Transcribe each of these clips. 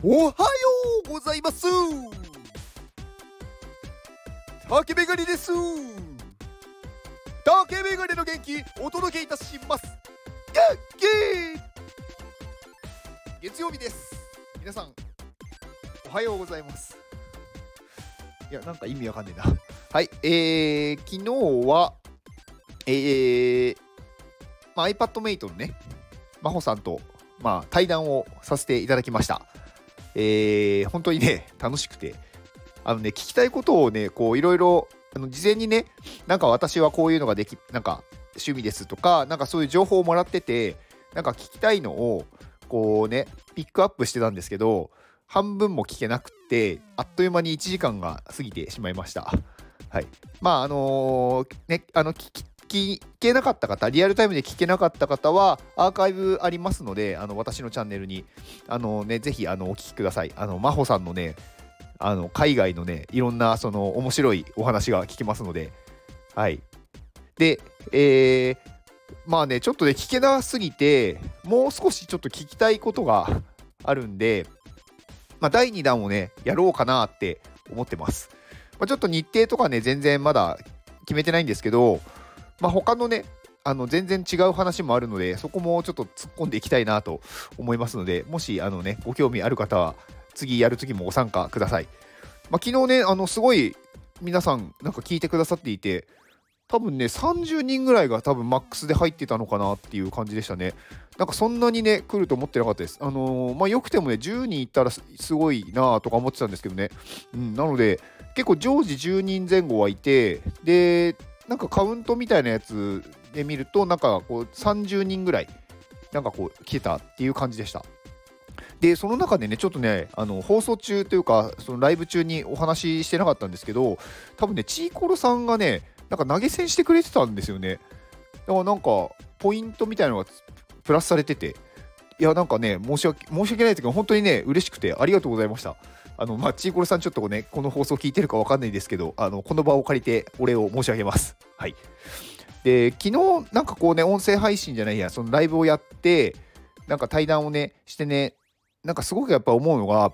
おはようございます。竹メガネです。竹メガネの元気お届けいたします。元気!月曜日です。皆さんおはようございます。いやなんか意味わかんねえな。はいえー、昨日はえー、まあ、iPadMate のね真帆さんとまあ対談をさせていただきました。えー、本当にね、楽しくて、あのね、聞きたいことをね、こう、いろいろ、あの事前にね、なんか私はこういうのができ、なんか趣味ですとか、なんかそういう情報をもらってて、なんか聞きたいのを、こうね、ピックアップしてたんですけど、半分も聞けなくて、あっという間に1時間が過ぎてしまいました。はい。まあ、あのー、ね、あの、聞き聞けなかった方、リアルタイムで聞けなかった方は、アーカイブありますので、あの私のチャンネルに、あのね、ぜひあのお聞きください。あの、真帆さんのね、あの海外のね、いろんなその面白いお話が聞けますので、はい。で、えー、まあね、ちょっとね、聞けなすぎて、もう少しちょっと聞きたいことがあるんで、まあ、第2弾をね、やろうかなって思ってます。まあ、ちょっと日程とかね、全然まだ決めてないんですけど、まあ、他のね、あの全然違う話もあるので、そこもちょっと突っ込んでいきたいなと思いますので、もしあの、ね、ご興味ある方は、次やるときもご参加ください。まあ、昨日ね、あのすごい皆さん、なんか聞いてくださっていて、多分ね、30人ぐらいが多分マックスで入ってたのかなっていう感じでしたね。なんかそんなにね、来ると思ってなかったです。あのー、まあ、よくてもね、10人いったらすごいなとか思ってたんですけどね。うん、なので、結構常時10人前後はいて、で、なんかカウントみたいなやつで見ると、なんかこう30人ぐらい、なんかこう来てたっていう感じでした。で、その中でね、ちょっとね、あの放送中というか、そのライブ中にお話ししてなかったんですけど、多分ね、チーコロさんがね、なんか投げ銭してくれてたんですよね。だからなんか、ポイントみたいなのがプラスされてて、いや、なんかね、申し訳申し訳ないですけど、本当にね、嬉しくて、ありがとうございました。あの、まあ、チーコロさん、ちょっとね、この放送聞いてるか分かんないですけど、あの、この場を借りてお礼を申し上げます。はい。で、昨日、なんかこうね、音声配信じゃないや、そのライブをやって、なんか対談をね、してね、なんかすごくやっぱ思うのが、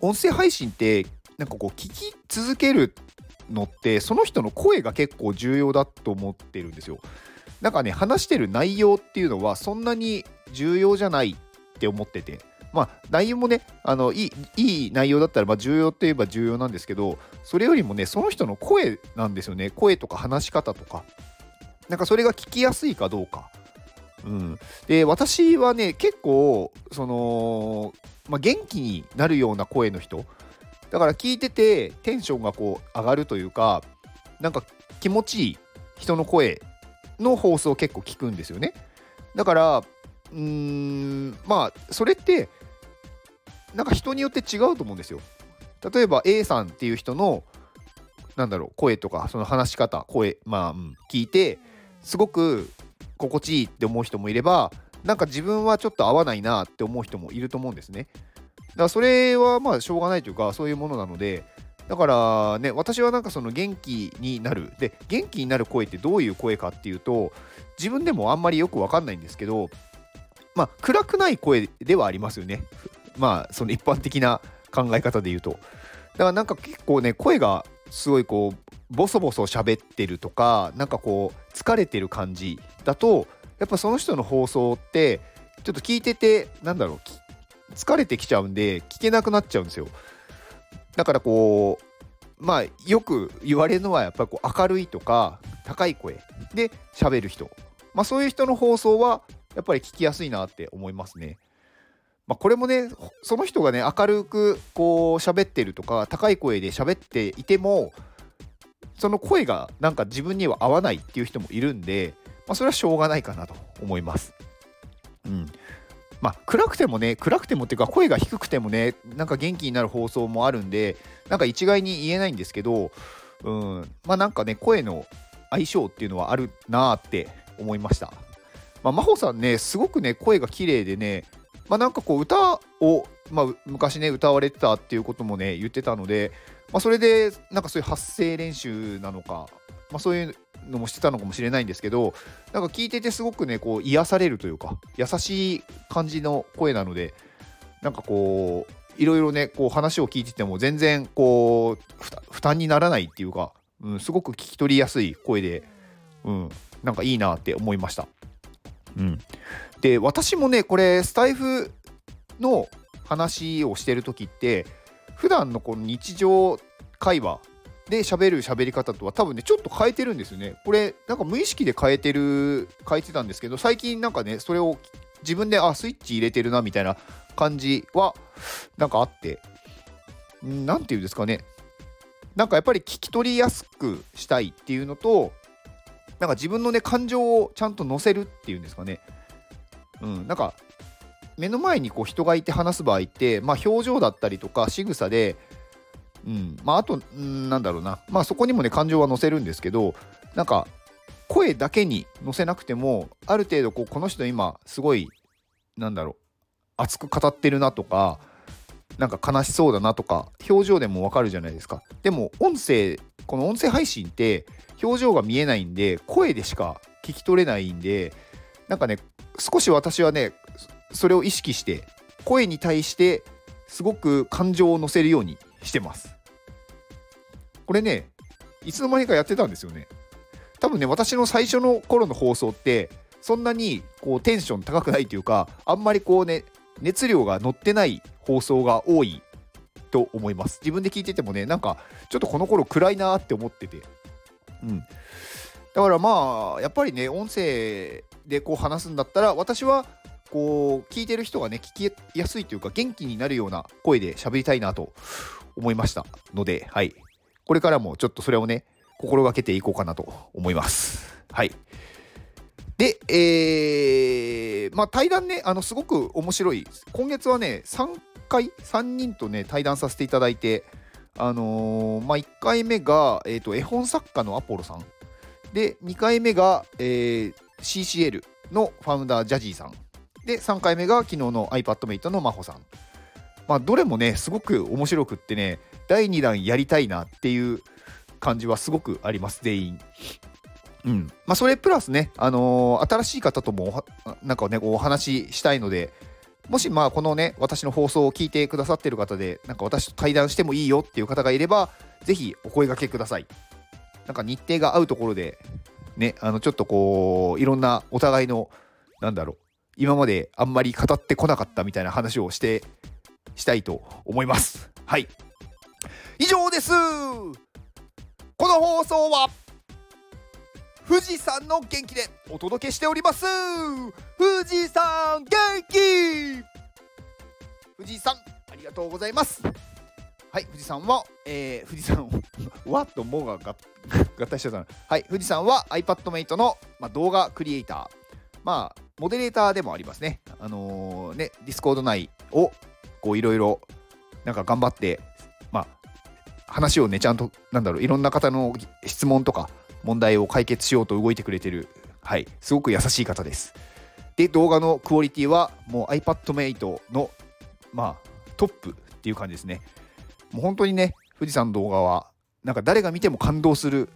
音声配信って、なんかこう、聞き続けるのって、その人の声が結構重要だと思ってるんですよ。なんかね、話してる内容っていうのは、そんなに重要じゃないって思ってて。まあ、内容もね、あのいいいい内容だったらまあ重要って言えば重要なんですけど、それよりもね、その人の声なんですよね。声とか話し方とか。なんかそれが聞きやすいかどうか。うん、で私はね結構その、まあ、元気になるような声の人だから聞いててテンションがこう上がるというかなんか気持ちいい人の声の放送を結構聞くんですよねだからうーんまあそれってなんか人によって違うと思うんですよ。例えば A さんっていう人のなんだろう声とかその話し方声まあ、うん、聞いてすごく心地いいって思う人もいればなんか自分はちょっと合わないなって思う人もいると思うんですね。だからそれはまあしょうがないというかそういうものなのでだからね私はなんかその元気になるで元気になる声ってどういう声かっていうと自分でもあんまりよく分かんないんですけどまあ暗くない声ではありますよねまあその一般的な考え方で言うと。だからなんか結構ね声がすごいこうボソボソ喋ってるとかなんかこう疲れてる感じだとやっぱその人の放送ってちょっと聞いててなんだろう疲れてきちゃうんで聞けなくなっちゃうんですよ。だからこうまあよく言われるのはやっぱりこう明るいとか高い声で喋る人。まあそういう人の放送はやっぱり聞きやすいなって思いますね。まあ、これもねその人がね明るくこう喋ってるとか高い声で喋っていてもその声がなんか自分には合わないっていう人もいるんで、まあ、それはしょうがないかなと思います。うんまあ、暗くてもね暗くてもっていうか声が低くてもねなんか元気になる放送もあるんでなんか一概に言えないんですけど、うん、まあなんかね声の相性っていうのはあるなーって思いました。まあ、真帆さんねすごくね声が綺麗でねまあ、なんかこう歌を、まあ、昔ね歌われてたっていうこともね言ってたので、まあ、それでなんかそういう発声練習なのか、まあ、そういうのもしてたのかもしれないんですけどなんか聞いててすごくねこう癒されるというか優しい感じの声なのでなんかこういろいろねこう話を聞いてても全然こう負担にならないっていうか、うん、すごく聞き取りやすい声で、うん、なんかいいなって思いました。うん、で私もねこれスタイフの話をしてる時って普段のこの日常会話で喋る喋り方とは多分ねちょっと変えてるんですよね。これなんか無意識で変えてる変えてたんですけど最近なんかねそれを自分であスイッチ入れてるなみたいな感じはなんかあって。何て言うんですかね。なんかやっぱり聞き取りやすくしたいっていうのとなんか自分のね感情をちゃんと乗せるっていうんですかね。うんなんか目の前にこう人がいて話す場合って、まあ、表情だったりとか仕草で、うんまあ、あと、んなんだろうな、まあ、そこにもね感情は乗せるんですけどなんか声だけに乗せなくてもある程度こうこの人今すごいなんだろう熱く語ってるなとかなんか悲しそうだなとか表情でもわかるじゃないですか。でも音声この音声配信って表情が見えないんで声でしか聞き取れないんでなんかね少し私はねそれを意識して声に対してすごく感情を乗せるようにしてます。これねいつの間にかやってたんですよね。多分ね私の最初の頃の放送ってそんなにこうテンション高くないというかあんまりこうね熱量が乗ってない放送が多いと思います。自分で聞いててもねなんかちょっとこの頃暗いなって思ってて。うん。だからまあやっぱりね音声でこう話すんだったら私はこう聞いてる人がね聞きやすいというか元気になるような声で喋りたいなと思いました。のではい。これからもちょっとそれをね心がけていこうかなと思います。はい。で、えー、まあ対談ねあのすごく面白い。今月はね3回3人とね対談させていただいてあのー、まあ1回目が、えーと、絵本作家のアポロさんで2回目が、えー、CCL のファウンダージャジーさんで、3回目が昨日の iPadMate の真帆さん。まあ、どれもね、すごく面白くってね、第2弾やりたいなっていう感じはすごくあります、全員。うん。まあ、それプラスね、あのー、新しい方ともなんかね、お話ししたいので、もしまあこのね、私の放送を聞いてくださってる方で、なんか私と対談してもいいよっていう方がいれば、ぜひお声がけください。なんか日程が合うところで、ね、あのちょっとこう、いろんなお互いの、なんだろう、今まであんまり語ってこなかったみたいな話をしてしたいと思います。はい。以上です。この放送は富士山の元気でお届けしております。富士山元気。富士山ありがとうございます。はい富士山は、えー、富士山わっともが合体しちゃったはい富士山は iPadMate の、まあ、動画クリエイター。まあモデレーターでもありますね。あのー、ね、 Discord 内を、こう、いろいろ、なんか頑張って、まあ、話をね、ちゃんと、なんだろう、いろんな方の質問とか、問題を解決しようと動いてくれてる、はい、すごく優しい方です。で、動画のクオリティは、もう iPadMate の、まあ、トップっていう感じですね。もう本当にね、富士山の動画は、なんか誰が見ても感動する。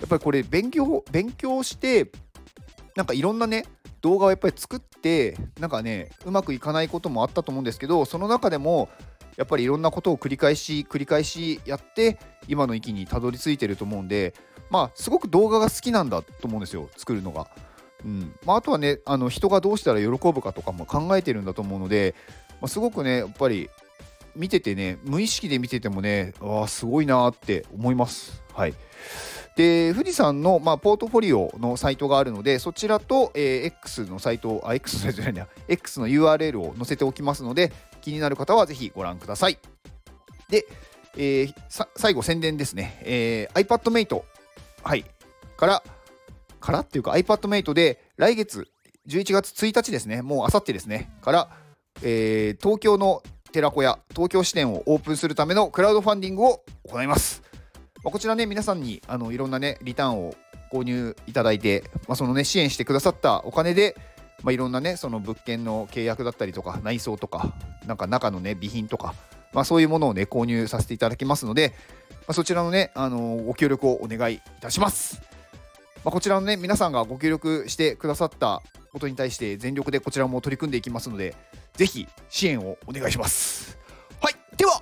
やっぱりこれ、勉強、勉強して、なんかいろんなね、動画をやっぱり作ってなんかねうまくいかないこともあったと思うんですけどその中でもやっぱりいろんなことを繰り返し繰り返しやって今の域にたどり着いてると思うんでまあすごく動画が好きなんだと思うんですよ作るのが。うんまあ、あとはねあの人がどうしたら喜ぶかとかも考えてるんだと思うので、まあ、すごくねやっぱり見ててね無意識で見ててもねあすごいなって思います。はいで富士山の、まあ、ポートフォリオのサイトがあるのでそちらと、えー、X のサイトあ X のサイトじゃないな X の URL を載せておきますので気になる方はぜひご覧ください。で、えー、最後宣伝ですね、えー、iPadMate、はい、からからっていうか iPadMate で来月11月1日ですね。もうあさってですね。から、えー、東京の寺子屋東京支店をオープンするためのクラウドファンディングを行います。まあ、こちらね、皆さんにあのいろんなね、リターンを購入いただいて、まあ、そのね、支援してくださったお金で、まあ、いろんなね、その物件の契約だったりとか、内装とか、なんか中のね、備品とか、まあ、そういうものをね、購入させていただきますので、まあ、そちらのね、あのー、ご協力をお願いいたします。まあ、こちらのね、皆さんがご協力してくださったことに対して、全力でこちらも取り組んでいきますので、ぜひ支援をお願いします。はいでは